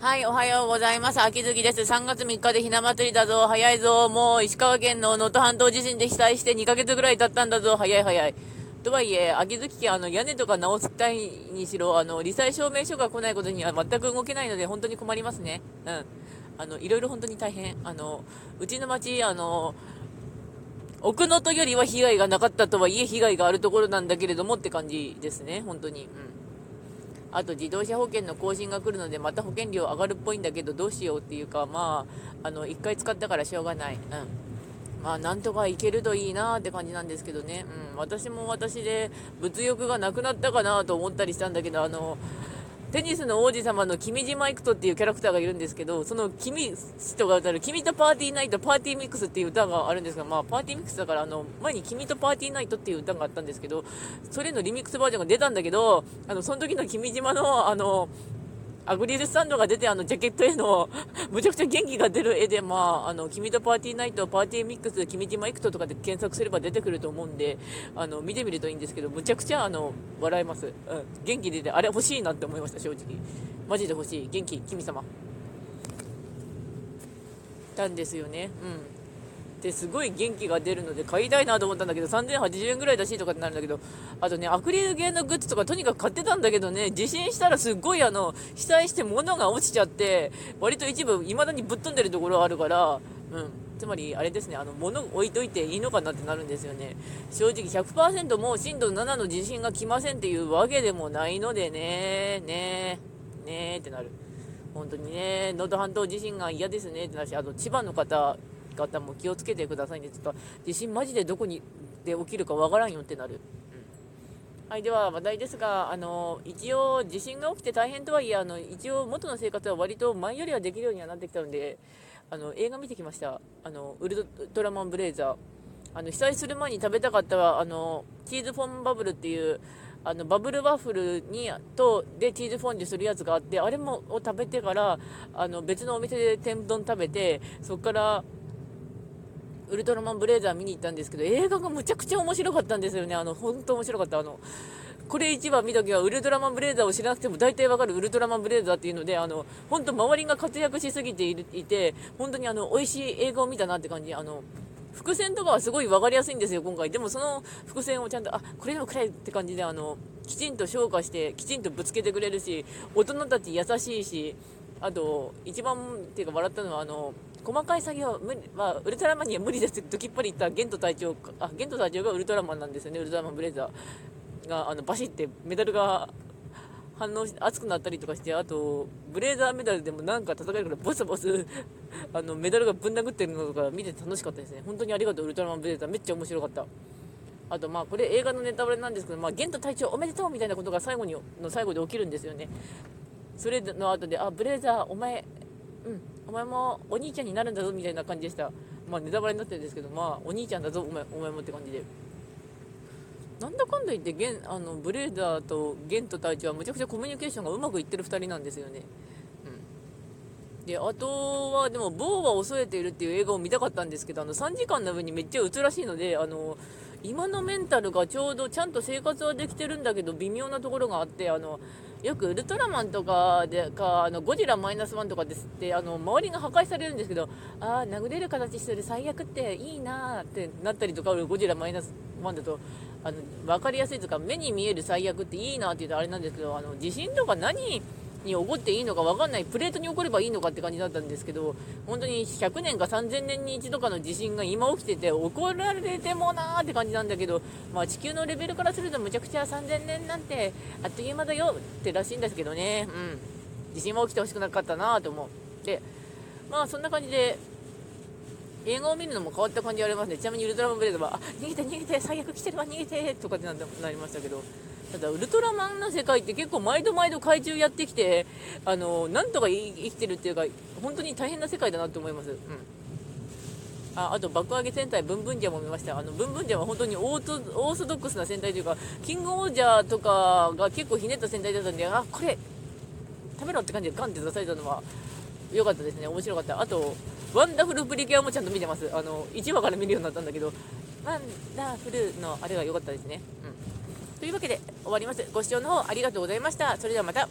はい、おはようございます。秋月です。3月3日でひな祭りだぞ。早いぞ。もう石川県の能登半島地震で被災して2ヶ月ぐらい経ったんだぞ。早い早い。とはいえ、秋月県、あの、屋根とか直したいにしろ、あの、罹災証明書が来ないことには全く動けないので、本当に困りますね。うん。あの、いろいろ本当に大変。あの、うちの町、あの、奥能登よりは被害がなかったとはいえ、被害があるところなんだけれどもって感じですね。本当に。うん。あと自動車保険の更新が来るので、また保険料上がるっぽいんだけど、どうしようっていうか、まあ、あの、1回使ったからしょうがない。うん。まあ、なんとかいけるといいなって感じなんですけどね。うん。私も私で、物欲がなくなったかなと思ったりしたんだけど、あの、テニスの王子様の君島行くとっていうキャラクターがいるんですけど、その君人が歌う君とパーティーナイト、パーティーミックスっていう歌があるんですが、まあパーティーミックスだから、あの、前に君とパーティーナイトっていう歌があったんですけど、それのリミックスバージョンが出たんだけど、あの、その時の君島の、あの、アグリルスタンドが出て、あの、ジャケットへの むちゃくちゃ元気が出る絵で、まあ、あの、君とパーティーナイト、パーティーミックス、君島イクトとかで検索すれば出てくると思うんで、あの、見てみるといいんですけど、むちゃくちゃ、あの、笑えます。うん。元気出て、あれ欲しいなって思いました、正直。マジで欲しい。元気、君様。たんですよね。うん。ですごい元気が出るので買いたいなと思ったんだけど3080円ぐらいだしとかってなるんだけどあとねアクリル系のグッズとかとにかく買ってたんだけどね地震したらすごいあの被災して物が落ちちゃって割と一部未だにぶっ飛んでるところあるからうん。つまりあれですねあの物置いといていいのかなってなるんですよね。正直100%もう震度7の地震が来ませんっていうわけでもないのでね。ねねってなる。本当にね能登半島地震が嫌ですねってなるしあと千葉の方方も気をつけてくださいね。ちょっと地震マジでどこにで起きるかわからんよってなる、うん、はいでは話題ですがあの一応地震が起きて大変とはいえあの一応元の生活は割と前よりはできるようにはなってきたのであの映画見てきました。あのウルトラマンブレイザー。あの被災する前に食べたかったあのチーズフォンバブルっていうあのバブルワッフルにとでチーズフォンデュするやつがあってあれもを食べてからあの別のお店で天丼食べてそこからウルトラマンブレイザー見に行ったんですけど、映画がむちゃくちゃ面白かったんですよね。あの、本当面白かった。あの、これ一番見ときはウルトラマンブレイザーを知らなくても大体わかるウルトラマンブレイザーっていうので、あの、本当周りが活躍しすぎていて、本当にあの、美味しい映画を見たなって感じ。あの、伏線とかはすごい分かりやすいんですよ、今回。でもその伏線をちゃんと、あ、これでもくらいって感じで、あの、きちんと消化して、きちんとぶつけてくれるし、大人たち優しいし、あと、一番っていうか笑ったのは、あの、細かい作業無理、まあ、ウルトラマンには無理ですって時っぱり言ったゲント隊長あゲント隊長がウルトラマンなんですよね。ウルトラマンブレザーがあのバシってメダルが反応し熱くなったりとかしてあとブレーザーメダルでもなんか戦えるからボスボスあのメダルがぶん殴ってるのとか見て楽しかったですね。本当にありがとうウルトラマンブレーザー。めっちゃ面白かった。あとまあこれ映画のネタバレなんですけど、まあ、ゲント隊長おめでとうみたいなことが最後にの最後で起きるんですよね。それの後であブレザーお前うんお前もお兄ちゃんになるんだぞみたいな感じでした。まあネタバレになってるんですけど、まあお兄ちゃんだぞお前お前もって感じで。なんだかんだ言ってゲンあのブレーダーとゲント隊長はむちゃくちゃコミュニケーションがうまくいってる2人なんですよね。うん、であとはでも「棒は恐れている」っていう映画を見たかったんですけどあの3時間の上にめっちゃ打つらしいのであの今のメンタルがちょうどちゃんと生活はできてるんだけど微妙なところがあってあのよくウルトラマンとかでかあのゴジラマイナスワンとかですってあの周りが破壊されるんですけどああ殴れる形してる最悪っていいなってなったりとかゴジラマイナスワンだとあの分かりやすいとか目に見える最悪っていいなって言うとあれなんですけどあの地震とか何に起こっていいのか分かんないプレートに起こればいいのかって感じだったんですけど本当に100年か3000年に一度かの地震が今起きてて起こられてもなーって感じなんだけど、まあ、地球のレベルからするとむちゃくちゃ3000年なんてあっという間だよってらしいんですけどね、うん、地震は起きてほしくなかったなと思う。でまあそんな感じで映画を見るのも変わった感じがありますね。ちなみにウルトラマンブレードはあ逃げて逃げて最悪来てるわ逃げてとかってなりましたけど。ただウルトラマンの世界って結構毎度毎度怪獣やってきてあのなんとか生きてるっていうか本当に大変な世界だなって思います、うん、ああと爆上げ戦隊ブンブンジャーも見ました。あのブンブンジャーは本当にオーオーソドックスな戦隊というかキングオージャーとかが結構ひねった戦隊だったんであこれ食べろって感じでガンって出されたのは良かったですね。面白かった。あとワンダフルプリキュアもちゃんと見てます。あの1話から見るようになったんだけどワンダフルのあれが良かったですね。うん。というわけで終わります。ご視聴の方ありがとうございました。それではまた。